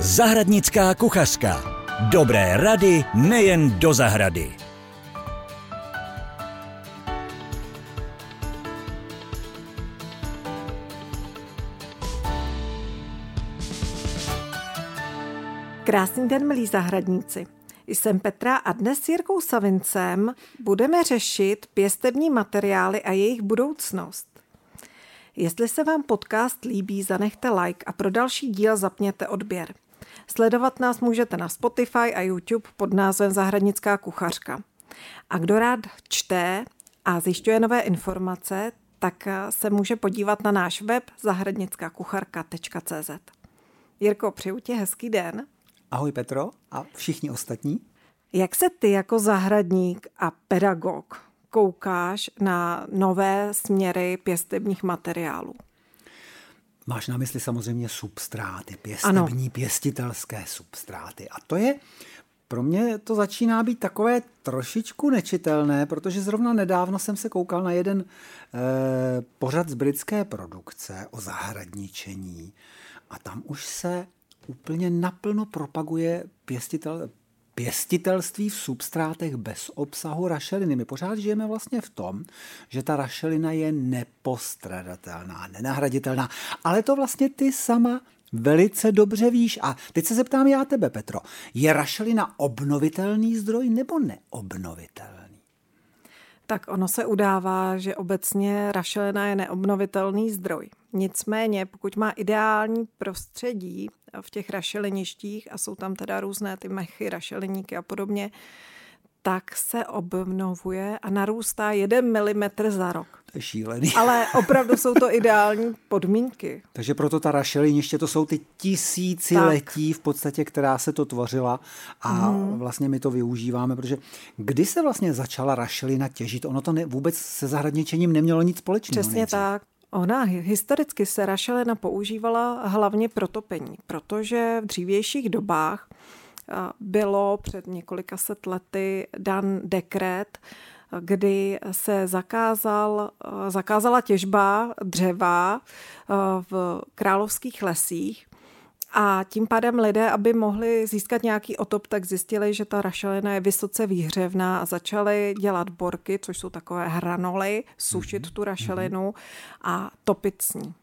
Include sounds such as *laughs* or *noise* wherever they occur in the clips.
Zahradnická kuchařka. Dobré rady nejen do zahrady. Krásný den, milí zahradníci. Jsem Petra a dnes s Jirkou Savincem budeme řešit pěstební materiály a jejich budoucnost. Jestli se vám podcast líbí, zanechte like a pro další díl zapněte odběr. Sledovat nás můžete na Spotify a YouTube pod názvem Zahradnická kuchařka. A kdo rád čte a zjišťuje nové informace, tak se může podívat na náš web zahradnickákucharka.cz. Jirko, přeju ti hezký den. Ahoj Petro a všichni ostatní. Jak se ty jako zahradník a pedagog koukáš na nové směry pěstebních materiálů? Máš na mysli samozřejmě substráty, pěstební, ano. pěstitelské substráty. A to je, pro mě to začíná být takové trošičku nečitelné, protože zrovna nedávno jsem se koukal na jeden eh, pořad z britské produkce o zahradničení a tam už se úplně naplno propaguje pěstitel, pěstitelství v substrátech bez obsahu rašeliny. My pořád žijeme vlastně v tom, že ta rašelina je nepostradatelná, nenahraditelná, ale to vlastně ty sama velice dobře víš. A teď se zeptám já tebe, Petro. Je rašelina obnovitelný zdroj nebo neobnovitelný? Tak ono se udává, že obecně rašelina je neobnovitelný zdroj. Nicméně, pokud má ideální prostředí v těch rašeliništích a jsou tam teda různé ty mechy, rašeliníky a podobně, tak se obnovuje a narůstá jeden milimetr za rok. To je šílený. Ale *laughs* opravdu jsou to ideální podmínky. Takže proto ta rašeliniště, to jsou ty tisíci tak. letí v podstatě, která se to tvořila a hmm. vlastně my to využíváme, protože kdy se vlastně začala rašelina těžit, ono to ne, vůbec se zahradničením nemělo nic společného. Přesně nejdřív. tak. Ona historicky se rašelina používala hlavně pro topení, protože v dřívějších dobách bylo před několika set lety dan dekret, kdy se zakázal, zakázala těžba dřeva v královských lesích a tím pádem lidé, aby mohli získat nějaký otop, tak zjistili, že ta rašelina je vysoce výhřevná a začali dělat borky, což jsou takové hranoly, sušit mm-hmm. tu rašelinu a topit s ní.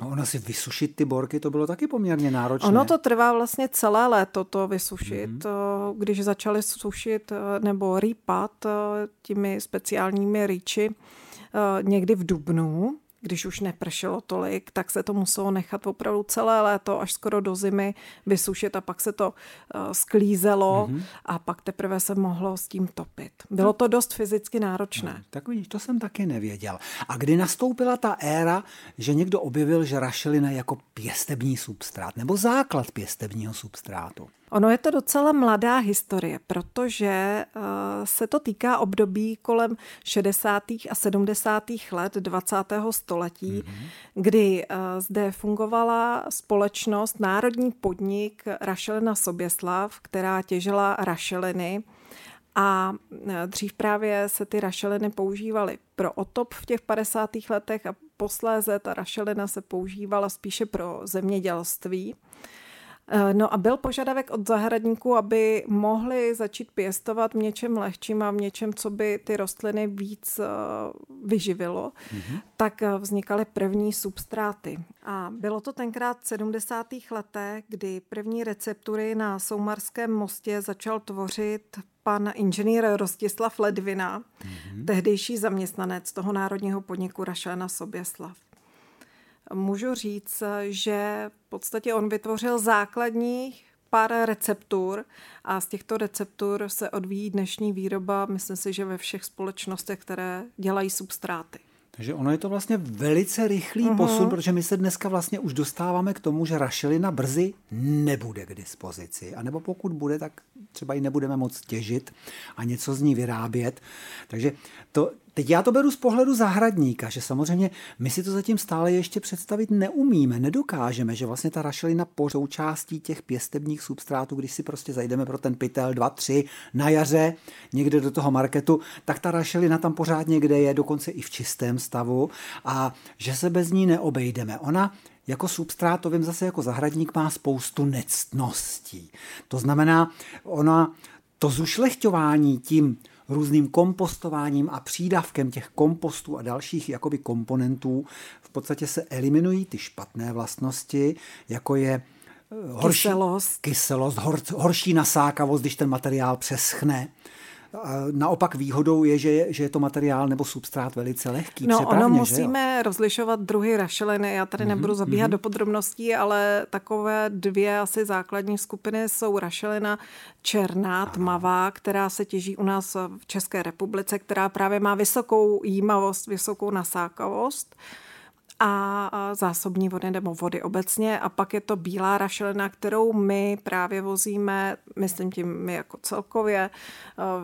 A ona si vysušit ty borky, to bylo taky poměrně náročné. Ono to trvá vlastně celé léto to vysušit. Mm-hmm. Když začali sušit eh, nebo rýpat eh, těmi speciálními rýči někdy v dubnu, když už nepršelo tolik, tak se to muselo nechat opravdu celé léto až skoro do zimy vysušit a pak se to uh, sklízelo mm-hmm. a pak teprve se mohlo s tím topit. Bylo to dost fyzicky náročné. No, tak vidíš, to jsem taky nevěděl. A kdy nastoupila ta éra, že někdo objevil, že rašelina jako pěstební substrát nebo základ pěstebního substrátu? Ono je to docela mladá historie, protože uh, se to týká období kolem 60. a 70. let 20. století, mm-hmm. kdy uh, zde fungovala společnost, národní podnik Rašelina Soběslav, která těžila rašeliny. A eh, dřív právě se ty rašeliny používaly pro otop v těch 50. letech a posléze ta rašelina se používala spíše pro zemědělství. Eh, no a byl požadavek od zahradníků, aby mohli začít pěstovat v něčem lehčím a v něčem, co by ty rostliny víc eh, vyživilo, mm-hmm. tak eh, vznikaly první substráty. A bylo to tenkrát v 70. letech, kdy první receptury na Soumarském mostě začal tvořit pan inženýr Rostislav Ledvina, mm-hmm. tehdejší zaměstnanec toho národního podniku Rašena Soběslav můžu říct, že v podstatě on vytvořil základních pár receptur a z těchto receptur se odvíjí dnešní výroba, myslím si, že ve všech společnostech, které dělají substráty. Takže ono je to vlastně velice rychlý uh-huh. posun, protože my se dneska vlastně už dostáváme k tomu, že rašelina brzy nebude k dispozici. A nebo pokud bude, tak třeba ji nebudeme moc těžit a něco z ní vyrábět. Takže to, Teď já to beru z pohledu zahradníka, že samozřejmě my si to zatím stále ještě představit neumíme, nedokážeme, že vlastně ta rašelina po součástí těch pěstebních substrátů, když si prostě zajdeme pro ten pytel 2, 3 na jaře někde do toho marketu, tak ta rašelina tam pořád někde je, dokonce i v čistém stavu a že se bez ní neobejdeme. Ona jako substrát, to vím zase jako zahradník, má spoustu nectností. To znamená, ona to zušlechťování tím různým kompostováním a přídavkem těch kompostů a dalších jakoby komponentů v podstatě se eliminují ty špatné vlastnosti, jako je eh, horší, kyselost, kyselost hor, horší nasákavost, když ten materiál přeschne. Naopak výhodou je, že je, že je to materiál nebo substrát velice lehký. No, ono musíme jo? rozlišovat druhy rašeliny. Já tady mm-hmm, nebudu zabíhat mm-hmm. do podrobností, ale takové dvě asi základní skupiny jsou rašelina černá, tmavá, která se těží u nás v České republice, která právě má vysokou jímavost, vysokou nasákavost a zásobní vody nebo vody obecně. A pak je to bílá rašelina, kterou my právě vozíme, myslím tím my jako celkově, e,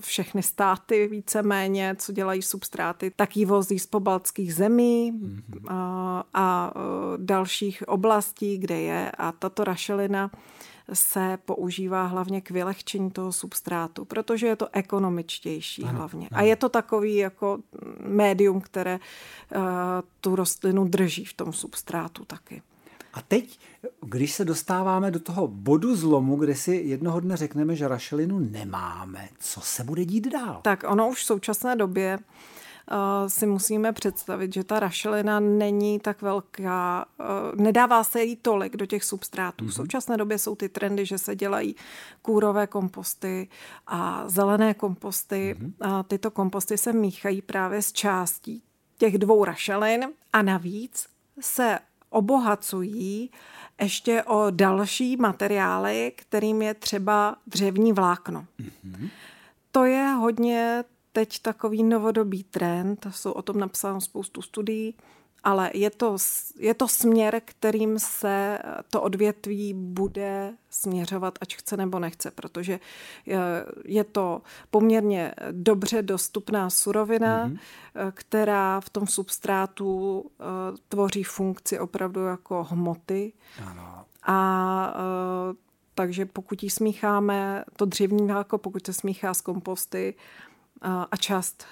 všechny státy víceméně, co dělají substráty, tak ji vozí z pobaltských zemí mm-hmm. a, a e, dalších oblastí, kde je. A tato rašelina se používá hlavně k vylehčení toho substrátu, protože je to ekonomičtější ano, hlavně. Ano. A je to takový jako médium, které uh, tu rostlinu drží v tom substrátu taky. A teď, když se dostáváme do toho bodu zlomu, kde si jednoho dne řekneme, že rašelinu nemáme, co se bude dít dál? Tak ono už v současné době uh, si musíme představit, že ta rašelina není tak velká, nedává se jí tolik do těch substrátů. V současné době jsou ty trendy, že se dělají kůrové komposty a zelené komposty. Mm-hmm. A tyto komposty se míchají právě z částí těch dvou rašelin a navíc se obohacují ještě o další materiály, kterým je třeba dřevní vlákno. Mm-hmm. To je hodně teď takový novodobý trend, jsou o tom napsáno spoustu studií, ale je to, je to směr, kterým se to odvětví bude směřovat, ať chce nebo nechce, protože je to poměrně dobře dostupná surovina, mm-hmm. která v tom substrátu eh, tvoří funkci opravdu jako hmoty. Ano. A eh, takže pokud ji smícháme, to dřevní válko, pokud se smíchá s komposty, a část,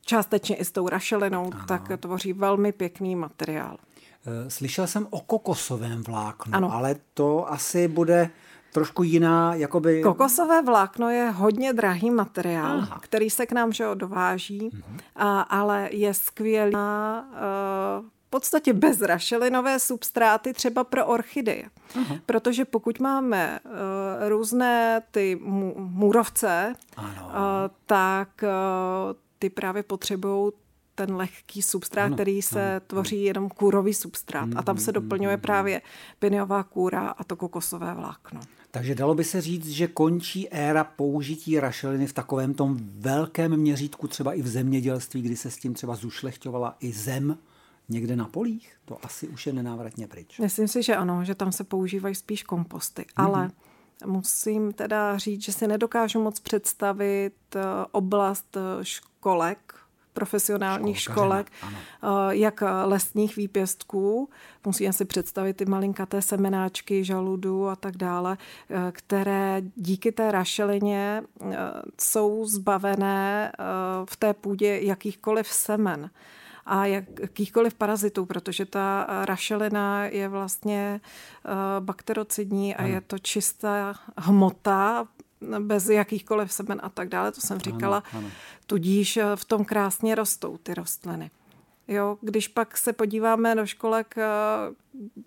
částečně i s tou rašelinou, ano. tak tvoří velmi pěkný materiál. E, slyšel jsem o kokosovém vláknu, ano. ale to asi bude trošku jiná, jakoby... Kokosové vlákno je hodně drahý materiál, Aha. který se k nám že dováží, mhm. a, ale je skvělý na uh, podstatě bezrašelinové substráty třeba pro orchideje. Aha. Protože pokud máme uh, různé ty můrovce, ano. Uh, tak uh, ty právě potřebují ten lehký substrát, ano, který se ano, tvoří ano. jenom kůrový substrát. Mm, a tam se doplňuje mm, právě piniová kůra a to kokosové vlákno. Takže dalo by se říct, že končí éra použití rašeliny v takovém tom velkém měřítku, třeba i v zemědělství, kdy se s tím třeba zušlechťovala i zem někde na polích? To asi už je nenávratně pryč. Myslím si, že ano, že tam se používají spíš komposty, mm-hmm. ale musím teda říct, že si nedokážu moc představit eh, oblast eh, školek, profesionálních školek, ano. Eh, jak lesních výpěstků. Musíme si představit ty malinkaté semenáčky, žaludu a tak dále, které díky té rašelině jsou zbavené v té půdě jakýchkoliv semen a jakýchkoliv parazitů, protože ta rašelina je vlastně eh, bakterocidní a ano. je to čistá hmota, bez jakýchkoliv semen a tak dále, to jsem říkala. Ano, ano. Tudíž eh, v tom krásně rostou ty rostliny. Jo, když pak se podíváme do školek eh,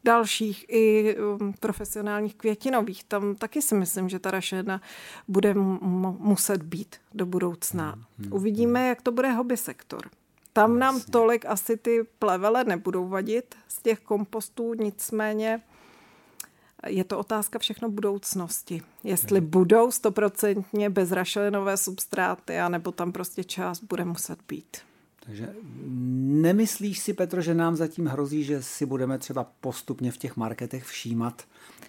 dalších i um, profesionálních květinových, tam taky si myslím, že ta rašelina bude muset být do budoucna. Hmm, hmm, Uvidíme, hmm. jak to bude hobby sektor. Tam nám tolik asi ty plevele nebudou vadit z těch kompostů, nicméně je to otázka všechno budoucnosti. Jestli hmm. budou stoprocentně bezrašelinové substráty, anebo tam prostě část bude muset být. Takže nemyslíš si, Petro, že nám zatím hrozí, že si budeme třeba postupně v těch marketech všímat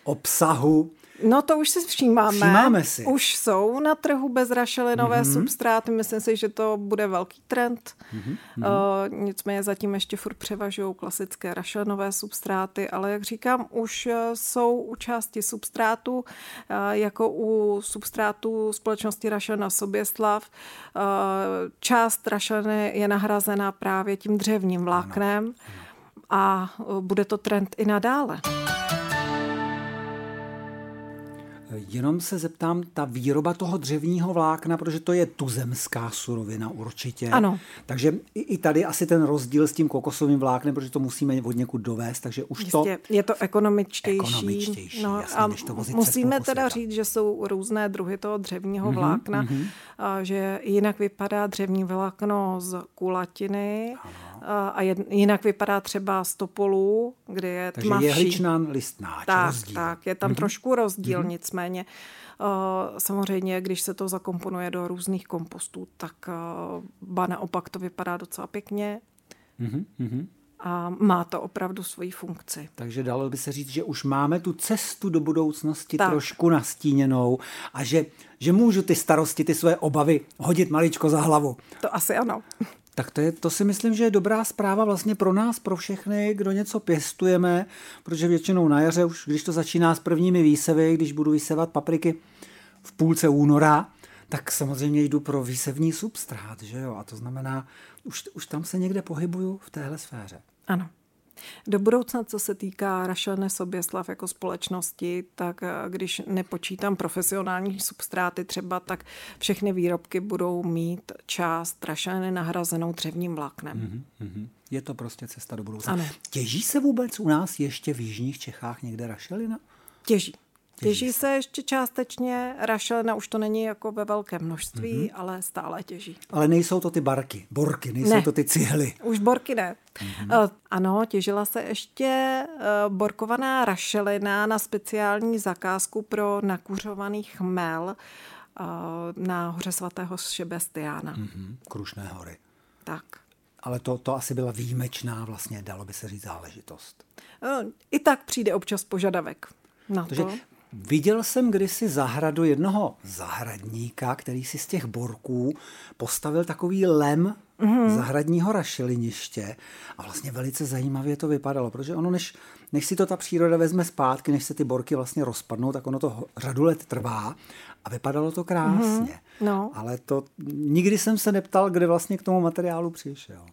obsahu No to už si všímáme. Všímáme si. Už jsou na trhu bezrašelinové mm-hmm. substráty. Myslím si, že to bude velký trend. Mm-hmm. Uh, nicméně zatím ještě furt převažují klasické rašelinové substráty, ale jak říkám, už eh, jsou u části substrátů, uh, jako u substrátů společnosti Rašelina Soběslav. Uh, část rašeliny je nahrazena právě tím dřevním vláknem. Ano. Ano a bude to trend i nadále. Jenom se zeptám, ta výroba toho dřevního vlákna, protože to je tuzemská surovina určitě. Ano. Takže i, i tady asi ten rozdíl s tím kokosovým vláknem, protože to musíme od někud dovést, takže už Jistě, to... je to ekonomičtější. Ekonomičtější, no, jasně, a než to vozit musíme teda říct, že jsou různé druhy toho dřevního mm-hmm, vlákna, mm-hmm. A že jinak vypadá dřevní vlákno z kulatiny, ano a jinak vypadá třeba z topolů, kde je Takže tmavší. jehličnán listnáč, tak, rozdíl. Tak, je tam mm-hmm. trošku rozdíl, mm-hmm. nicméně samozřejmě, když se to zakomponuje do různých kompostů, tak ba naopak to vypadá docela pěkně. Mm-hmm a má to opravdu svoji funkci. Takže dalo by se říct, že už máme tu cestu do budoucnosti tak. trošku nastíněnou a že, že můžu ty starosti, ty své obavy hodit maličko za hlavu. To asi ano. Tak to, je, to si myslím, že je dobrá zpráva vlastně pro nás, pro všechny, kdo něco pěstujeme, protože většinou na jaře, už když to začíná s prvními výsevy, když budu vysevat papriky v půlce února, tak samozřejmě jdu pro výsevní substrát, že jo? A to znamená, už, už tam se někde pohybuju v téhle sféře. Ano. Do budoucna, co se týká rašelné Soběslav jako společnosti, tak eh, když nepočítám profesionální substráty třeba, tak všechny výrobky budou mít část rašelny nahrazenou dřevním vláknem. Mm-hmm. Je to prostě cesta do budoucna. Ano. Těží se vůbec u nás ještě v jižních Čechách někde rašelina? Těží. Těží se ještě částečně, rašelina už to není jako ve velkém množství, mm-hmm. ale stále těží. Ale nejsou to ty barky, borky, nejsou ne. to ty cihly. Už borky ne. Mm-hmm. Ano, těžila se ještě eh, borkovaná rašelina na speciální zakázku pro nakuřovaný chmel eh, na hoře svatého Šebestiána. Mm-hmm. Krušné hory. Tak. Ale to, to asi byla výjimečná, vlastně dalo by se říct, záležitost. I tak přijde občas požadavek. Na to. Viděl jsem kdysi zahradu jednoho zahradníka, který si z těch borků postavil takový lem mm-hmm. zahradního rašeliniště a vlastně velice zajímavě to vypadalo, protože ono, než, než si to ta příroda vezme zpátky, než se ty borky vlastně rozpadnou, tak ono to řadu let trvá a vypadalo to krásně. Mm-hmm. No. Ale to nikdy jsem se neptal, kde vlastně k tomu materiálu přišel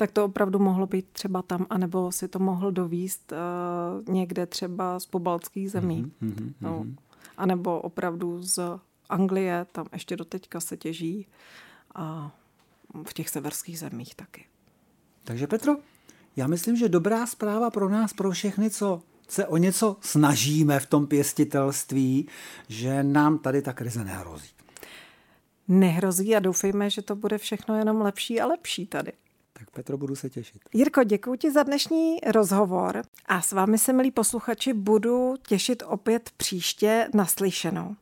tak to opravdu mohlo být třeba tam, anebo si to mohl dovíst uh, někde třeba z pobaltských zemí. Mm-hmm, no. A nebo opravdu z Anglie, tam ještě do teďka se těží a v těch severských zemích taky. Takže Petro, já myslím, že dobrá zpráva pro nás, pro všechny, co se o něco snažíme v tom pěstitelství, že nám tady ta krize nehrozí. Nehrozí a doufejme, že to bude všechno jenom lepší a lepší tady. Tak Petro, budu se těšit. Jirko, děkuji ti za dnešní rozhovor a s vámi se, milí posluchači, budu těšit opět příště naslyšenou.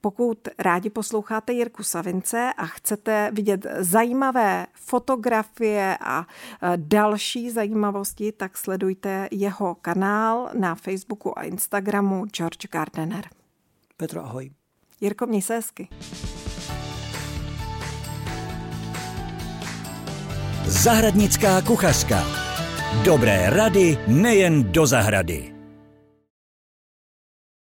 Pokud rádi posloucháte Jirku Savince a chcete vidět zajímavé fotografie a e, další zajímavosti, tak sledujte jeho kanál na Facebooku a Instagramu George Gardener. Petro, ahoj. Jirko, měj se hezky. Zahradnická kuchařka. Dobré rady nejen do zahrady.